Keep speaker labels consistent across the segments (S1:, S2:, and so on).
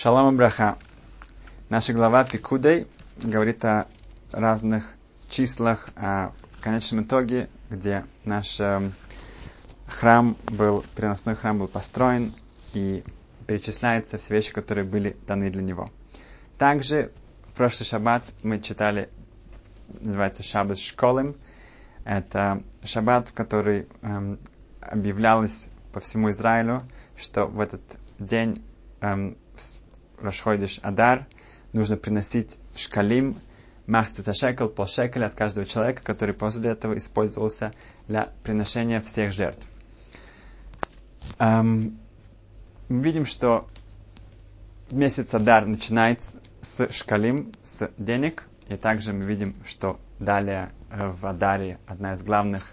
S1: Шалом Браха. Наша глава Пикудей говорит о разных числах, о конечном итоге, где наш э, храм был, переносной храм был построен и перечисляются все вещи, которые были даны для него. Также в прошлый шаббат мы читали, называется Шаббат Школым. Это шаббат, который эм, объявлялось по всему Израилю, что в этот день эм, Рашходиш Адар, нужно приносить шкалим, махцица шекел, полшекеля от каждого человека, который после этого использовался для приношения всех жертв. Эм, мы видим, что месяц Адар начинается с шкалим, с денег, и также мы видим, что далее э, в Адаре одна из главных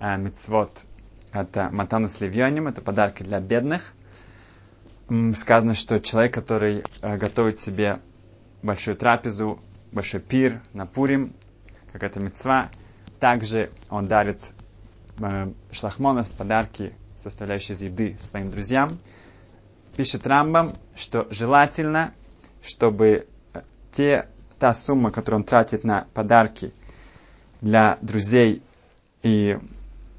S1: э, мецвод это матана с левьоним, это подарки для бедных сказано, что человек, который э, готовит себе большую трапезу, большой пир на Пурим, как это мецва, также он дарит э, шлахмонос, подарки, составляющие из еды своим друзьям. Пишет Рамбам, что желательно, чтобы э, те, та сумма, которую он тратит на подарки для друзей и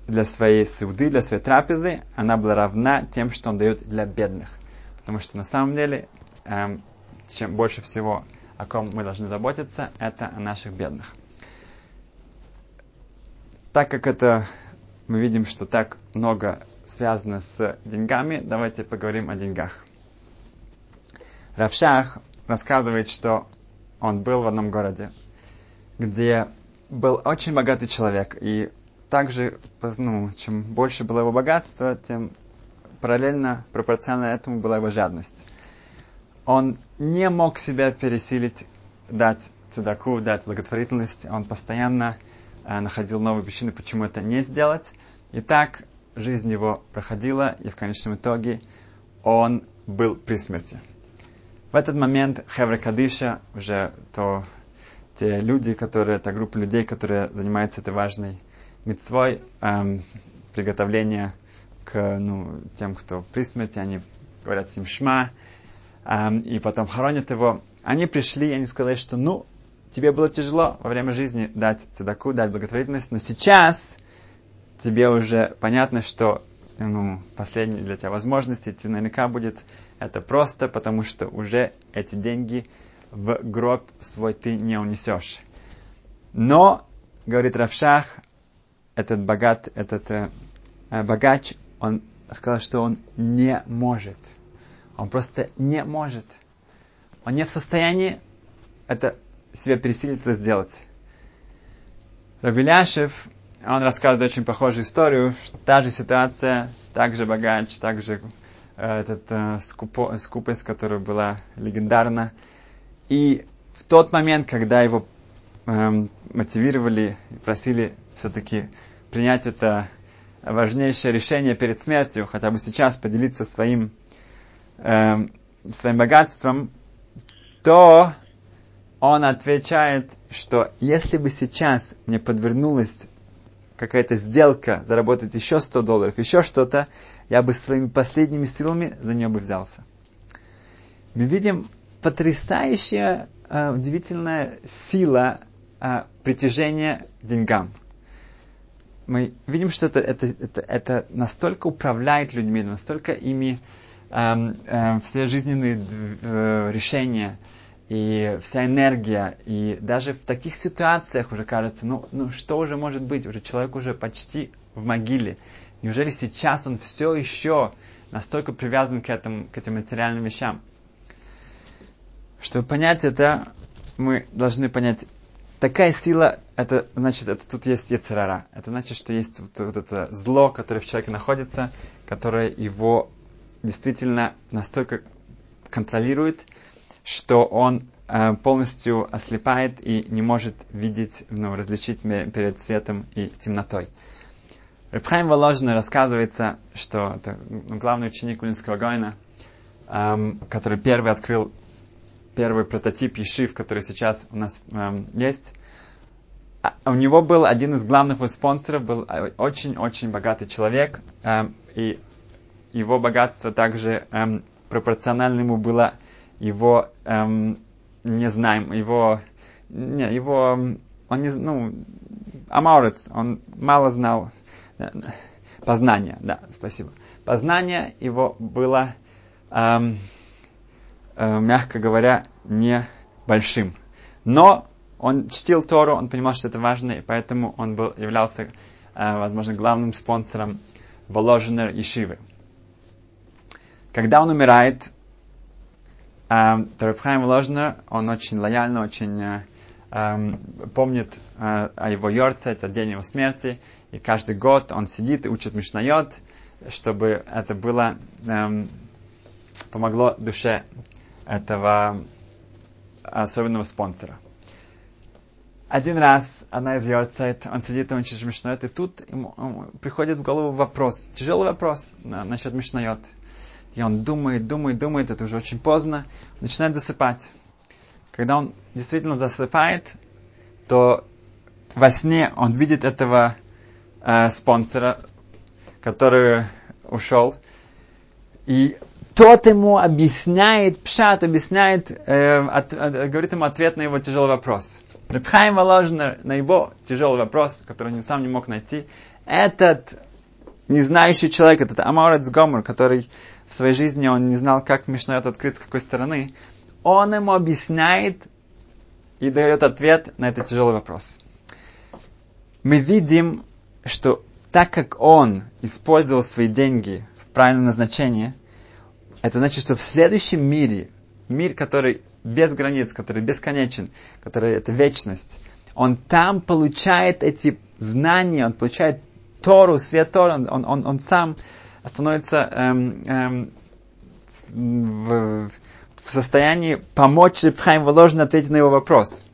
S1: для своей суды, для своей трапезы, она была равна тем, что он дает для бедных. Потому что на самом деле, эм, чем больше всего, о ком мы должны заботиться, это о наших бедных. Так как это мы видим, что так много связано с деньгами, давайте поговорим о деньгах. Равшах рассказывает, что он был в одном городе, где был очень богатый человек, и также, ну, чем больше было его богатство, тем параллельно, пропорционально этому была его жадность. Он не мог себя пересилить, дать цедаку, дать благотворительность. Он постоянно э, находил новые причины, почему это не сделать. И так жизнь его проходила, и в конечном итоге он был при смерти. В этот момент Хевре Кадиша, уже то, те люди, которые, та группа людей, которые занимаются этой важной митцвой, эм, приготовления к ну, тем, кто при смерти, они говорят с ним шма, эм, и потом хоронят его. Они пришли, и они сказали, что ну, тебе было тяжело во время жизни дать цедаку, дать благотворительность, но сейчас тебе уже понятно, что ну, последняя для тебя возможность, идти наверняка будет это просто, потому что уже эти деньги в гроб свой ты не унесешь. Но, говорит Равшах, этот богат, этот э, богач, он сказал, что он не может. Он просто не может. Он не в состоянии это себя пересилить это сделать. Равиляшев, он рассказывает очень похожую историю, та же ситуация, также богач, также э, этот, э, скупо, скупость, которая была легендарна. И в тот момент, когда его э, мотивировали и просили все-таки принять это важнейшее решение перед смертью, хотя бы сейчас поделиться своим, э, своим богатством, то он отвечает, что если бы сейчас мне подвернулась какая-то сделка, заработать еще 100 долларов, еще что-то, я бы своими последними силами за нее бы взялся. Мы видим потрясающая, э, удивительная сила э, притяжения к деньгам мы видим, что это, это, это, это настолько управляет людьми, настолько ими эм, эм, все жизненные э, решения и вся энергия, и даже в таких ситуациях уже кажется, ну, ну что уже может быть, уже человек уже почти в могиле. Неужели сейчас он все еще настолько привязан к, этому, к этим материальным вещам? Чтобы понять это, мы должны понять такая сила, это значит, это тут есть яцерара. Это значит, что есть вот, вот это зло, которое в человеке находится, которое его действительно настолько контролирует, что он э, полностью ослепает и не может видеть, ну, различить перед светом и темнотой. Рабхайм Воложный рассказывается, что это главный ученик Улинского Гойна, эм, который первый открыл первый прототип Ешив, который сейчас у нас эм, есть. А у него был один из главных спонсоров, был очень-очень богатый человек, эм, и его богатство также эм, пропорционально ему было его эм, не знаем, его, не, его, он не, ну, Амаурец, он мало знал познание, да, спасибо. Познание его было, эм, э, мягко говоря, не большим. Но он чтил Тору, он понимал, что это важно, и поэтому он был, являлся, э, возможно, главным спонсором Воложенер Ишивы. Когда он умирает, э, Рабхайм Воложенер, он очень лояльно, очень э, э, помнит э, о его йорце, это день его смерти, и каждый год он сидит и учит Мишнайот, чтобы это было, э, помогло душе этого особенного спонсора. Один раз она из Йорцайт, он сидит и учит Мишнайот, и тут ему, приходит в голову вопрос, тяжелый вопрос на, насчет Мишнайот. И он думает, думает, думает, это уже очень поздно, начинает засыпать. Когда он действительно засыпает, то во сне он видит этого э, спонсора, который ушел, и тот ему объясняет, Пшат объясняет, э, от, от, говорит ему ответ на его тяжелый вопрос. Рабхайм Воложнер на его тяжелый вопрос, который он сам не мог найти, этот не знающий человек, этот Аморец Гомер, который в своей жизни он не знал, как Мишнает открыть с какой стороны, он ему объясняет и дает ответ на этот тяжелый вопрос. Мы видим, что так как он использовал свои деньги в правильном назначении, это значит, что в следующем мире, мир, который без границ, который бесконечен, который это вечность, он там получает эти знания, он получает Тору, свет Тору, он, он, он сам становится эм, эм, в, в состоянии помочь Рибхайм Воложно ответить на его вопрос.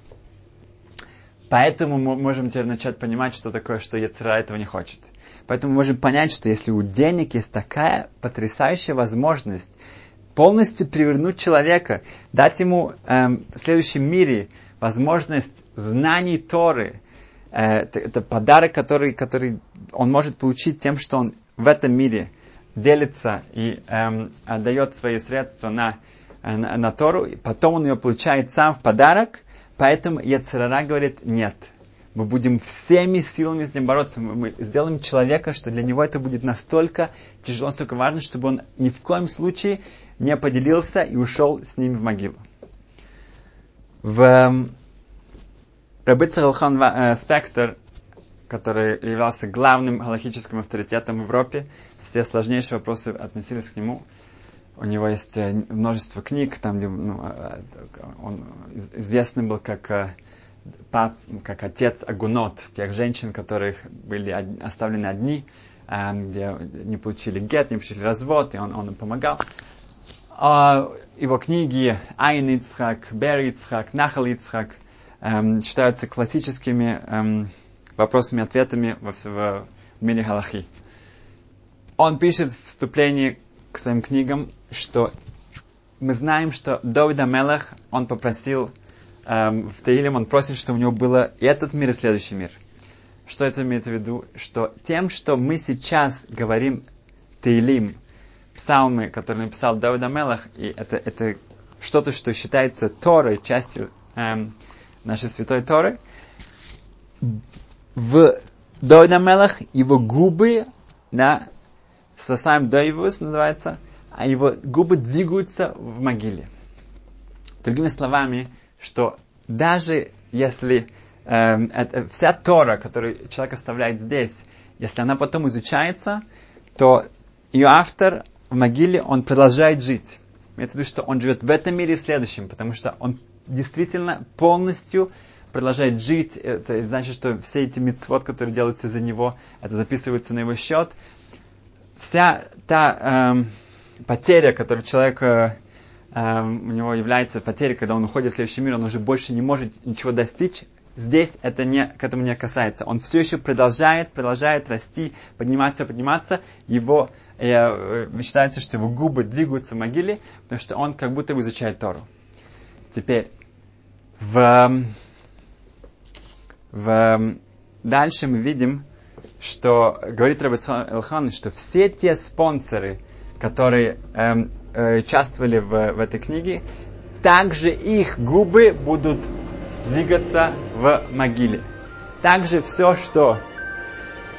S1: Поэтому мы можем теперь начать понимать, что такое, что Яцера этого не хочет. Поэтому мы можем понять, что если у денег есть такая потрясающая возможность полностью перевернуть человека, дать ему эм, в следующем мире возможность знаний Торы, э, это, это подарок, который, который он может получить тем, что он в этом мире делится и эм, отдает свои средства на, э, на, на Тору, и потом он ее получает сам в подарок, поэтому Яцерара говорит нет – мы будем всеми силами с ним бороться. Мы сделаем человека, что для него это будет настолько тяжело, настолько важно, чтобы он ни в коем случае не поделился и ушел с ними в могилу. В эм, Рабы Царалхан э, Спектр, который являлся главным галактическим авторитетом в Европе, все сложнейшие вопросы относились к нему. У него есть э, множество книг, там, где ну, э, он известный был как пап, как отец Агунот, тех женщин, которых были оставлены одни, эм, где не получили гет, не получили развод, и он, он им помогал. А его книги Айн Ицхак, Бер Ицхак, Нахал Ицхак эм, считаются классическими эм, вопросами-ответами во в мире Галахи. Он пишет в вступлении к своим книгам, что мы знаем, что Давид Амелах, он попросил эм, в Таилим он просит, чтобы у него было этот мир, и следующий мир. Что это имеет в виду? Что тем, что мы сейчас говорим Таилим, псалмы, которые написал Давид Амелах, и это, это что-то, что считается Торой, частью эм, нашей святой Торы, в Давид Амелах его губы, да, Сасаем Дойвус называется, а его губы двигаются в могиле. Другими словами, что даже если э, это, вся Тора, которую человек оставляет здесь, если она потом изучается, то ее автор в могиле, он продолжает жить. Имеется в виду, что он живет в этом мире и в следующем, потому что он действительно полностью продолжает жить. Это значит, что все эти мецвод, которые делаются за него, это записывается на его счет. Вся та эм, потеря, которую человек э, Эм, у него является потеря, когда он уходит в следующий мир, он уже больше не может ничего достичь. Здесь это не, к этому не касается. Он все еще продолжает, продолжает расти, подниматься, подниматься. Его э, э, считается, что его губы двигаются в могиле, потому что он как будто бы изучает Тору. Теперь, в, в, дальше мы видим, что говорит Рабицон Элхан, что все те спонсоры, которые эм, Э, участвовали в, в этой книге, также их губы будут двигаться в могиле. Также все, что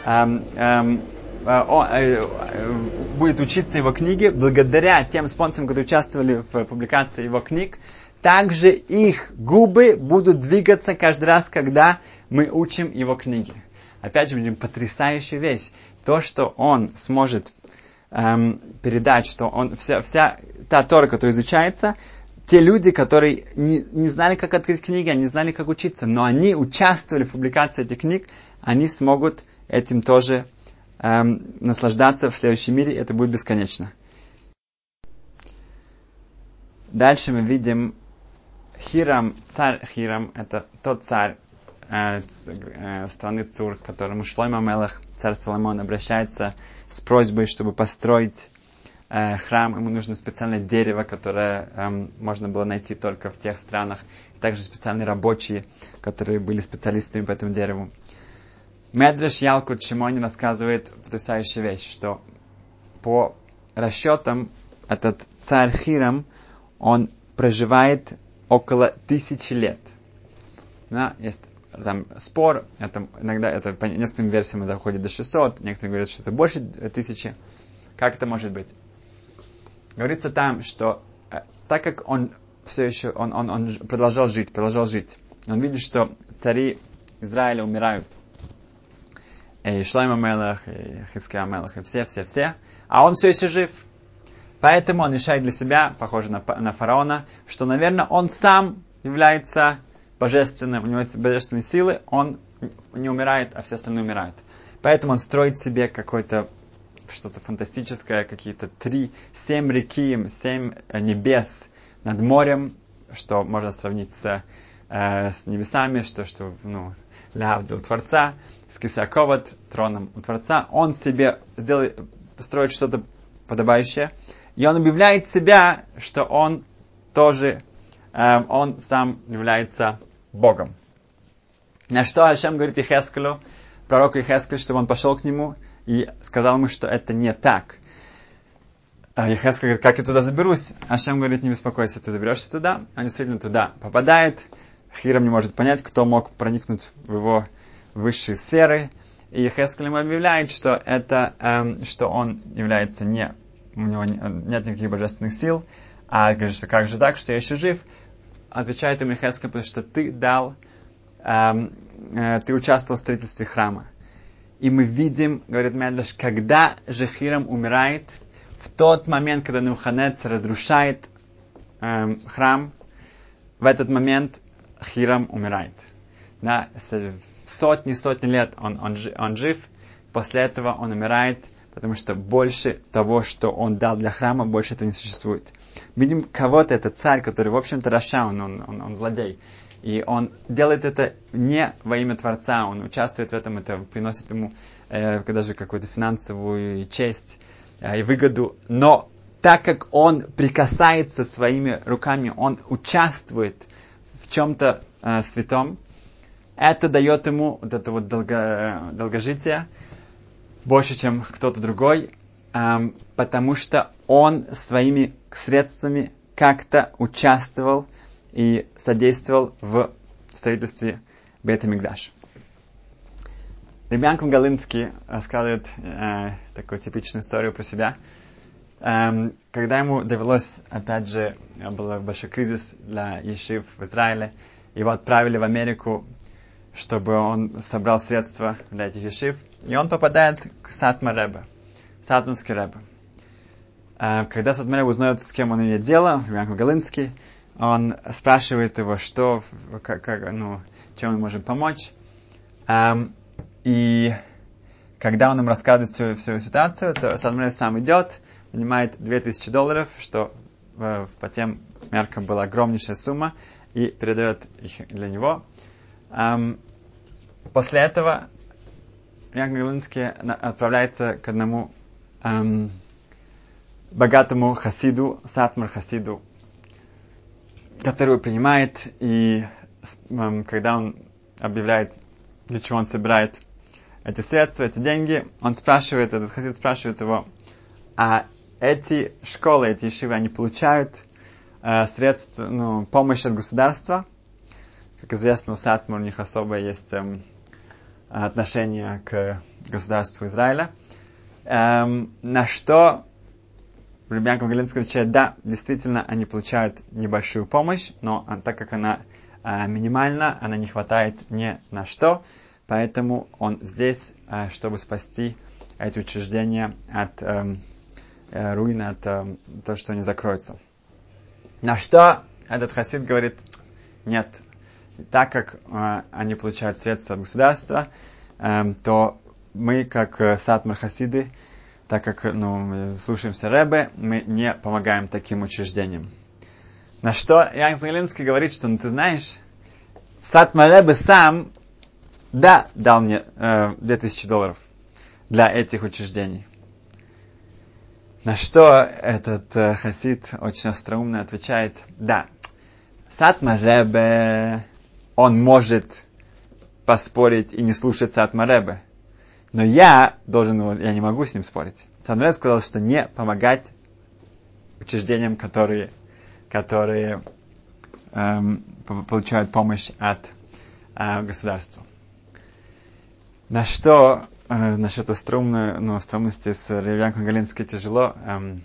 S1: эм, эм, он, э, э, будет учиться его книге, благодаря тем спонсорам, которые участвовали в публикации его книг, также их губы будут двигаться каждый раз, когда мы учим его книги. Опять же, потрясающая вещь. То, что он сможет эм, передать, что он, вся, вся та Тора, которая изучается, те люди, которые не, не знали, как открыть книги, они знали, как учиться, но они участвовали в публикации этих книг, они смогут этим тоже эм, наслаждаться в следующем мире, это будет бесконечно. Дальше мы видим Хирам, царь Хирам, это тот царь э, страны Цур, к которому Шлойма Мелах, царь Соломон, обращается с просьбой, чтобы построить э, храм. Ему нужно специальное дерево, которое э, можно было найти только в тех странах. Также специальные рабочие, которые были специалистами по этому дереву. Медреш Ялкут Шимони рассказывает потрясающую вещь, что по расчетам этот царь Хирам, он проживает около тысячи лет. Да, есть там спор, это, иногда это по нескольким версиям это доходит до 600, некоторые говорят, что это больше тысячи. Как это может быть? Говорится там, что э, так как он все еще, он, он, он продолжал жить, продолжал жить, он видит, что цари Израиля умирают, и Шлайма Мелах, и Хиския Мелах, и все, все, все. А он все еще жив. Поэтому он решает для себя, похоже на, на фараона, что, наверное, он сам является божественным, у него есть божественные силы, он не умирает, а все остальные умирают. Поэтому он строит себе какое-то что-то фантастическое, какие-то три, семь реки, семь небес над морем, что можно сравнить с, э, с небесами, что, что ну, для Творца с Кисаковат, троном у Творца, он себе сделает, строит что-то подобающее, и он объявляет себя, что он тоже, э, он сам является Богом. На что Ашем говорит Ихескелю, пророку Ихескелю, чтобы он пошел к нему и сказал ему, что это не так. А Ехескель говорит, как я туда заберусь? Ашем говорит, не беспокойся, ты заберешься туда. Он действительно туда попадает. Хиром не может понять, кто мог проникнуть в его высшие сферы. И Хескель ему объявляет, что это, эм, что он является не, у него нет никаких божественных сил, а говорит, что как же так, что я еще жив? Отвечает ему Хескель, потому что ты дал, эм, э, ты участвовал в строительстве храма. И мы видим, говорит Медлеш, когда же Хирам умирает, в тот момент, когда Нуханец разрушает эм, храм, в этот момент Хирам умирает. Да, сотни-сотни лет он, он, он жив, после этого он умирает, потому что больше того, что он дал для храма, больше этого не существует. Видим кого-то, это царь, который, в общем-то, Раша, он, он, он, злодей. И он делает это не во имя Творца, он участвует в этом, это приносит ему э, даже какую-то финансовую честь э, и выгоду. Но так как он прикасается своими руками, он участвует в чем-то э, святом, это дает ему вот это вот долго, долгожитие больше, чем кто-то другой, эм, потому что он своими средствами как-то участвовал и содействовал в строительстве Бета Мигдаш. Ребянков Галинский рассказывает э, такую типичную историю про себя. Эм, когда ему довелось, опять же, был большой кризис для Ешив в Израиле, его отправили в Америку чтобы он собрал средства для этих ешив. И он попадает к Сатма Ребе, Сатманский Ребе. А, когда Сатма Ребе узнает, с кем он имеет дело, Яков Галинский, он спрашивает его, что, как, как, ну, чем мы можем помочь. И когда он им рассказывает всю, всю ситуацию, то Сатма сам идет, нанимает 2000 долларов, что э, по тем меркам была огромнейшая сумма, и передает их для него. После этого Ян Галинский отправляется к одному um, богатому хасиду, Сатмар хасиду, который принимает, и um, когда он объявляет, для чего он собирает эти средства, эти деньги, он спрашивает, этот хасид спрашивает его, а эти школы, эти ешивы, они получают э, средств, ну, помощь от государства. Как известно, у Сатмар у них особое есть эм, отношение к государству Израиля. Эм, на что Ребенка Галинского отвечает, да, действительно, они получают небольшую помощь, но так как она э, минимальна, она не хватает ни на что, поэтому он здесь, э, чтобы спасти эти учреждения от э, э, руины, от э, того, что они закроются. На что этот хасид говорит, нет, так как э, они получают средства от государства, э, то мы, как э, Сатмар Хасиды, так как ну, мы слушаемся Рэбе, мы не помогаем таким учреждениям. На что Ян Загалинский говорит, что, ну ты знаешь, Сатмар Рэбе сам, да, дал мне э, 2000 долларов для этих учреждений. На что этот э, хасид очень остроумно отвечает, да, Сатма Ребе, он может поспорить и не слушать Сатма Ребе. Но я должен, я не могу с ним спорить. Сатма Ребе сказал, что не помогать учреждениям, которые, которые эм, получают помощь от э, государства. На что э, насчет остроумной, ну, остроумности с Ревянком Галинской тяжело эм,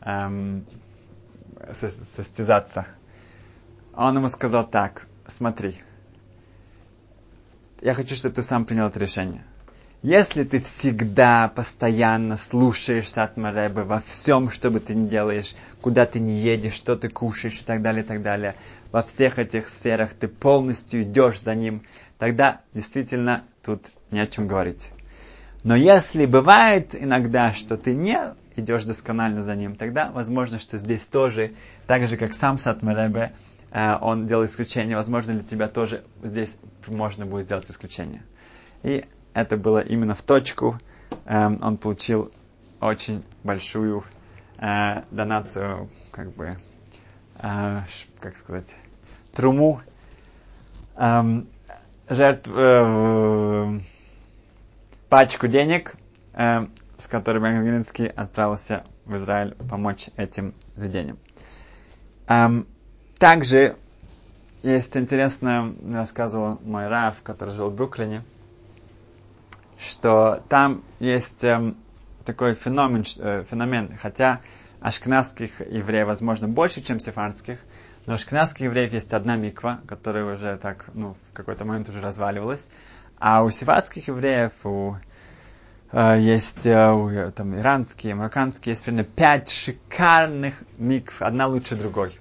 S1: эм, состязаться. Он ему сказал так, смотри, я хочу, чтобы ты сам принял это решение. Если ты всегда, постоянно слушаешься от Маребы во всем, что бы ты ни делаешь, куда ты не едешь, что ты кушаешь и так далее, и так далее, во всех этих сферах ты полностью идешь за ним, тогда действительно тут не о чем говорить. Но если бывает иногда, что ты не идешь досконально за ним, тогда возможно, что здесь тоже, так же как сам Сатмаребе, он делал исключение, возможно, для тебя тоже здесь можно будет сделать исключение. И это было именно в точку. Эм, он получил очень большую э, донацию, как бы, э, как сказать, труму эм, жертв, э, пачку денег, э, с которой Бангелинский отправился в Израиль помочь этим заведениям. Также есть интересно, рассказывал мой Раф, который жил в Бруклине, что там есть эм, такой феномен, э, феномен, хотя ашкназских евреев, возможно, больше, чем сефардских, но у ашкназских евреев есть одна миква, которая уже так, ну, в какой-то момент уже разваливалась, а у сефардских евреев, у Uh, есть uh, там иранские, марокканские, есть примерно пять шикарных микв, одна лучше другой.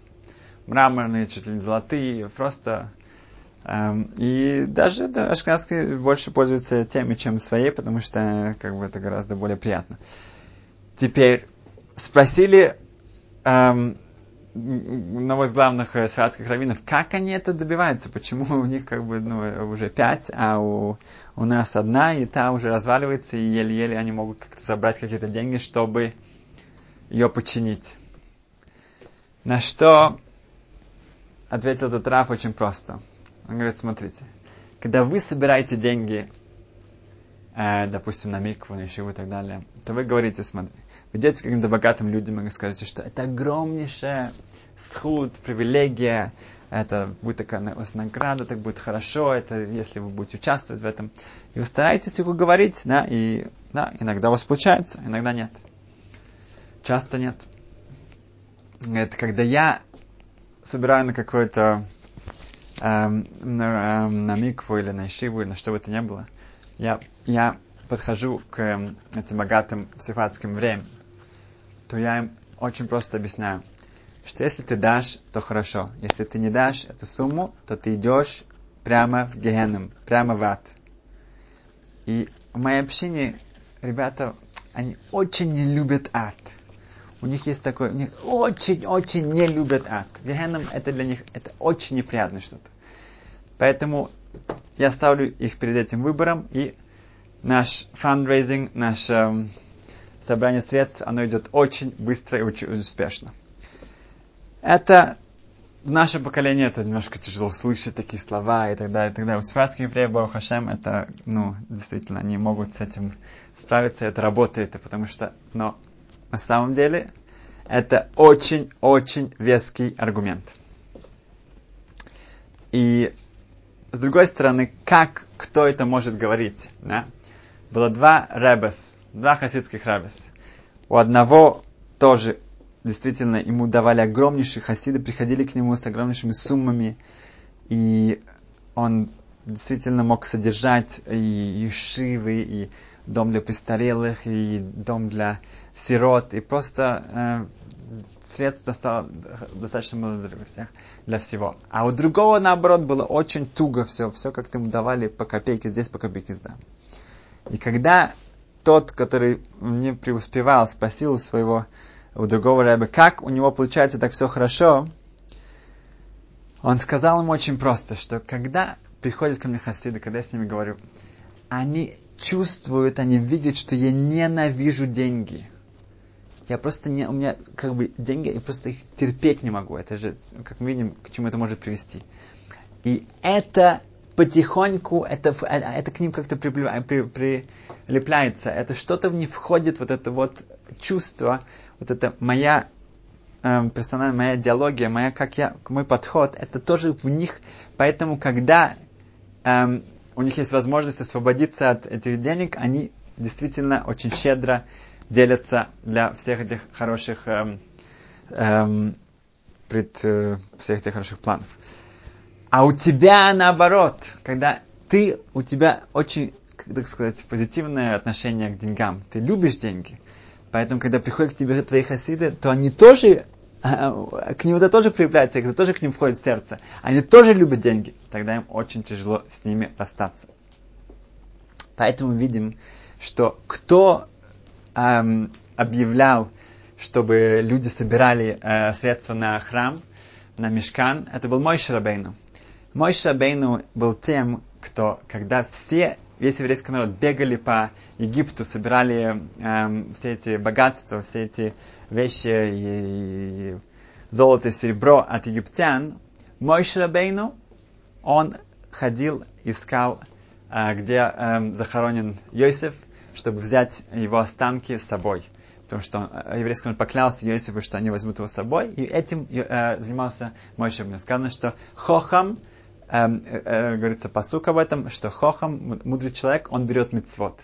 S1: Мраморные, чуть ли не золотые, просто Um, и даже да, ашкенадские больше пользуются теми, чем своей, потому что как бы это гораздо более приятно. Теперь спросили um, одного из главных э, сфатских раввинов, как они это добиваются, почему у них как бы ну, уже пять, а у, у нас одна, и та уже разваливается, и еле-еле они могут как-то собрать какие-то деньги, чтобы ее починить. На что ответил этот Раф очень просто – он говорит, смотрите, когда вы собираете деньги, э, допустим, на микву, на и так далее, то вы говорите, смотри, вы идете к каким-то богатым людям и скажете, что это огромнейшая схуд, привилегия, это будет такая у вас награда, так будет хорошо, это если вы будете участвовать в этом. И вы стараетесь их уговорить, да, и да, иногда у вас получается, иногда нет. Часто нет. Это когда я собираю на какой-то эм, на, эм, на микву или на ишиву, или на что бы то ни было, я, я подхожу к эм, этим богатым сифатским временем, то я им очень просто объясняю, что если ты дашь, то хорошо. Если ты не дашь эту сумму, то ты идешь прямо в геном, прямо в ад. И в моей общине ребята, они очень не любят ад. У них есть такое, у них очень-очень не любят ад. Гехенном это для них это очень неприятно что-то. Поэтому я ставлю их перед этим выбором, и наш фандрейзинг, наше э, собрание средств, оно идет очень быстро и очень успешно. Это в нашем поколении это немножко тяжело слышать такие слова и так далее, и так далее. У сфрадских евреев, Бог Хашем, это, ну, действительно, они могут с этим справиться, это работает, потому что, но на самом деле, это очень-очень веский аргумент. И с другой стороны, как кто это может говорить? Да? Было два ребес, два хасидских ребес. У одного тоже действительно ему давали огромнейшие хасиды, приходили к нему с огромнейшими суммами, и он действительно мог содержать и ешивы, и дом для престарелых, и дом для сирот, и просто э, средств стало достаточно много для всех, для всего. А у другого, наоборот, было очень туго все, все как-то ему давали по копейке здесь, по копейке здесь. И когда тот, который не преуспевал, спросил у своего, у другого рэба, как у него получается так все хорошо, он сказал ему очень просто, что когда приходят ко мне хасиды, когда я с ними говорю, они чувствуют, они видят, что я ненавижу деньги. Я просто не, у меня как бы деньги, я просто их терпеть не могу. Это же, как мы видим, к чему это может привести. И это потихоньку, это, это к ним как-то прилепляется. Это что-то в них входит, вот это вот чувство, вот это моя э, персональная, моя идеология, моя, как я, мой подход, это тоже в них. Поэтому, когда эм, у них есть возможность освободиться от этих денег, они действительно очень щедро делятся для всех этих хороших эм, эм, пред, э, всех этих хороших планов. А у тебя наоборот, когда ты, у тебя очень, как сказать, позитивное отношение к деньгам. Ты любишь деньги. Поэтому, когда приходят к тебе твои хасиды, то они тоже к ним это тоже проявляется, это тоже к ним входит в сердце. Они тоже любят деньги. Тогда им очень тяжело с ними расстаться. Поэтому видим, что кто эм, объявлял, чтобы люди собирали э, средства на храм, на мешкан, это был мой Шарабейну. Мой Шарабейну был тем, кто, когда все, весь еврейский народ бегали по Египту, собирали эм, все эти богатства, все эти вещи и, и золото и серебро от египтян, мой Шрабейну, он ходил, искал, э, где э, захоронен Йосиф, чтобы взять его останки с собой. Потому что он, э, еврейский народ поклялся Йосифу, что они возьмут его с собой, и этим э, занимался мой Шрабейну. Сказано, что Хохам, э, э, говорится посук об этом, что Хохам, мудрый человек, он берет мецвод.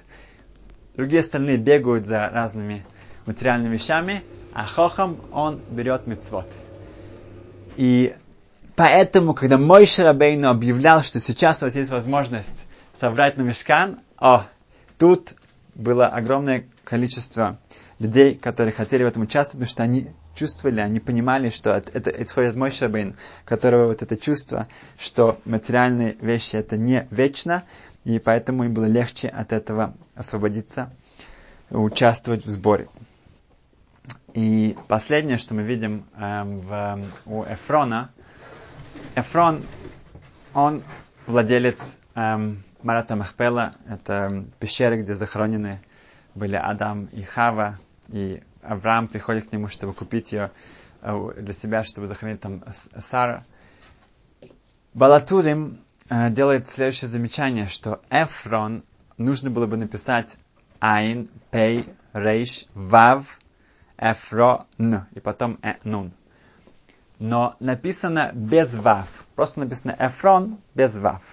S1: Другие остальные бегают за разными материальными вещами, а хохам, он берет мецвод. И поэтому, когда мой Шарабейну объявлял, что сейчас у вас есть возможность собрать на мешкан, о, тут было огромное количество людей, которые хотели в этом участвовать, потому что они чувствовали, они понимали, что это, исходит от мой Шабейн, которого вот это чувство, что материальные вещи это не вечно, и поэтому им было легче от этого освободиться, участвовать в сборе. И последнее, что мы видим эм, в, у Эфрона, Эфрон, он владелец эм, Марата Махпела, это пещеры, где захоронены были Адам и Хава, и Авраам приходит к нему, чтобы купить ее э, для себя, чтобы захоронить там Сара. Балатурим э, делает следующее замечание, что Эфрон нужно было бы написать Айн, Пей, Рейш, Вав, Эфро, Н, и потом Э, Нун. Но написано без Вав. Просто написано Эфрон без Вав.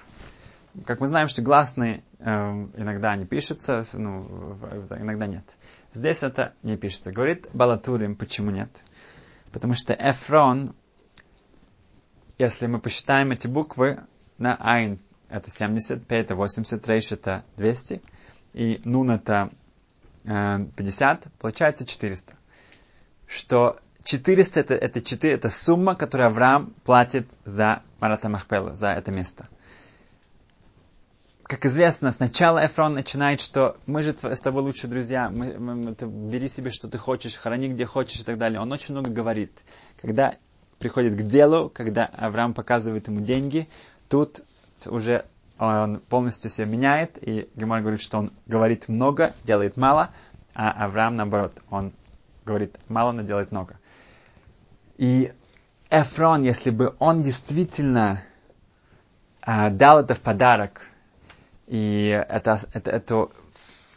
S1: Как мы знаем, что гласные э, иногда не пишутся, ну, иногда нет. Здесь это не пишется. Говорит Балатурим, почему нет? Потому что Эфрон, если мы посчитаем эти буквы, на Айн это 70, П это 80, Рейш это 200, и Нун это э, 50, получается 400 что 400 это, это, 4, это сумма, которую Авраам платит за Марата Махпела, за это место. Как известно, сначала Эфрон начинает, что мы же с тобой лучшие друзья, мы, мы, ты бери себе, что ты хочешь, храни где хочешь и так далее. Он очень много говорит. Когда приходит к делу, когда Авраам показывает ему деньги, тут уже он полностью себя меняет, и Гемор говорит, что он говорит много, делает мало, а Авраам, наоборот, он говорит мало, но делает много. И Эфрон, если бы он действительно э, дал это в подарок, и это, это, это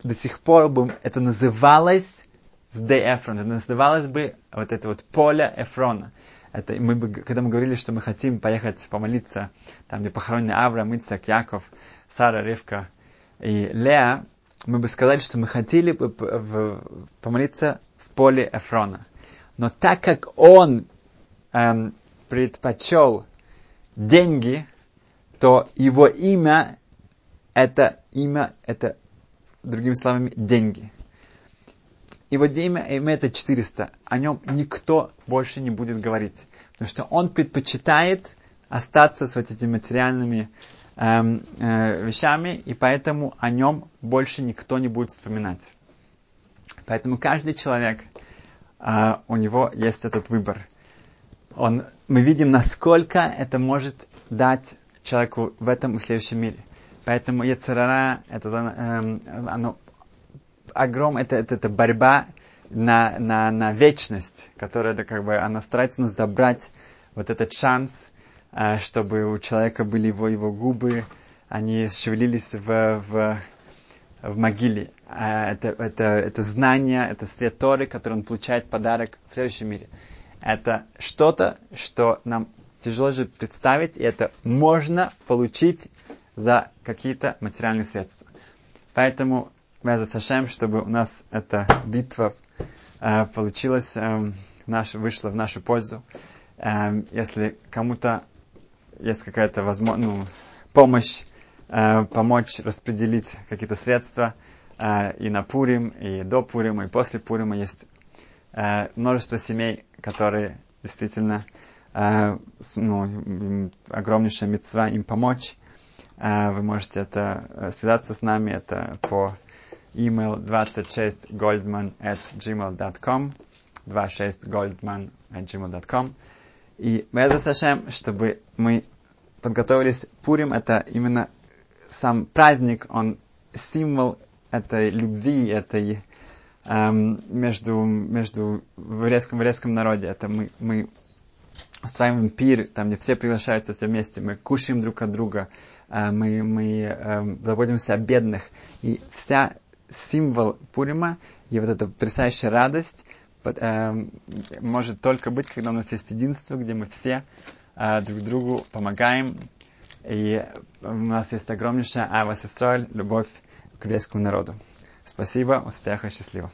S1: до сих пор бы это называлось Сде Эфрон. Это называлось бы вот это вот поле Эфрона. Это мы бы, когда мы говорили, что мы хотим поехать помолиться, там, где похоронены Авраам, Ицак, Яков, Сара, Ривка и Леа, мы бы сказали, что мы хотели бы помолиться поле Эфрона. Но так как он эм, предпочел деньги, то его имя это имя, это, другими словами, деньги. Его имя, имя это 400. О нем никто больше не будет говорить. Потому что он предпочитает остаться с вот этими материальными эм, э, вещами, и поэтому о нем больше никто не будет вспоминать. Поэтому каждый человек, э, у него есть этот выбор. Он, мы видим, насколько это может дать человеку в этом и следующем мире. Поэтому Яцерара, это, э, оно, огром, это, это, это борьба на, на, на вечность, которая, это, как бы, она старается ну, забрать вот этот шанс, э, чтобы у человека были его, его губы, они шевелились в, в, в могиле. Э, это, это, это знание, это свет Торы, который он получает подарок в следующем мире. Это что-то, что нам тяжело же представить, и это можно получить за какие-то материальные средства. Поэтому Беза Сашем, чтобы у нас эта битва э, получилась, э, наш, вышла в нашу пользу. Э, если кому-то есть какая-то возможность, ну, помощь, э, помочь распределить какие-то средства э, и на Пурим, и до Пурима, и после Пурима. Есть э, множество семей, которые действительно э, с, ну, огромнейшая мецва им помочь. Э, вы можете это э, связаться с нами, это по email 26goldman at gmail.com 26goldman at gmail.com и Беза Сашем, чтобы мы подготовились. Пурим, это именно сам праздник, он символ этой любви, этой эм, между, между в еврейском, в еврейском народе. Это мы, мы устраиваем пир, там, где все приглашаются все вместе, мы кушаем друг от друга, э, мы, мы э, заботимся о бедных. И вся символ Пурима и вот эта потрясающая радость э, может только быть, когда у нас есть единство, где мы все э, друг другу помогаем, и у нас есть огромнейшая Ава Сестроль, любовь к еврейскому народу. Спасибо, успеха, счастливо.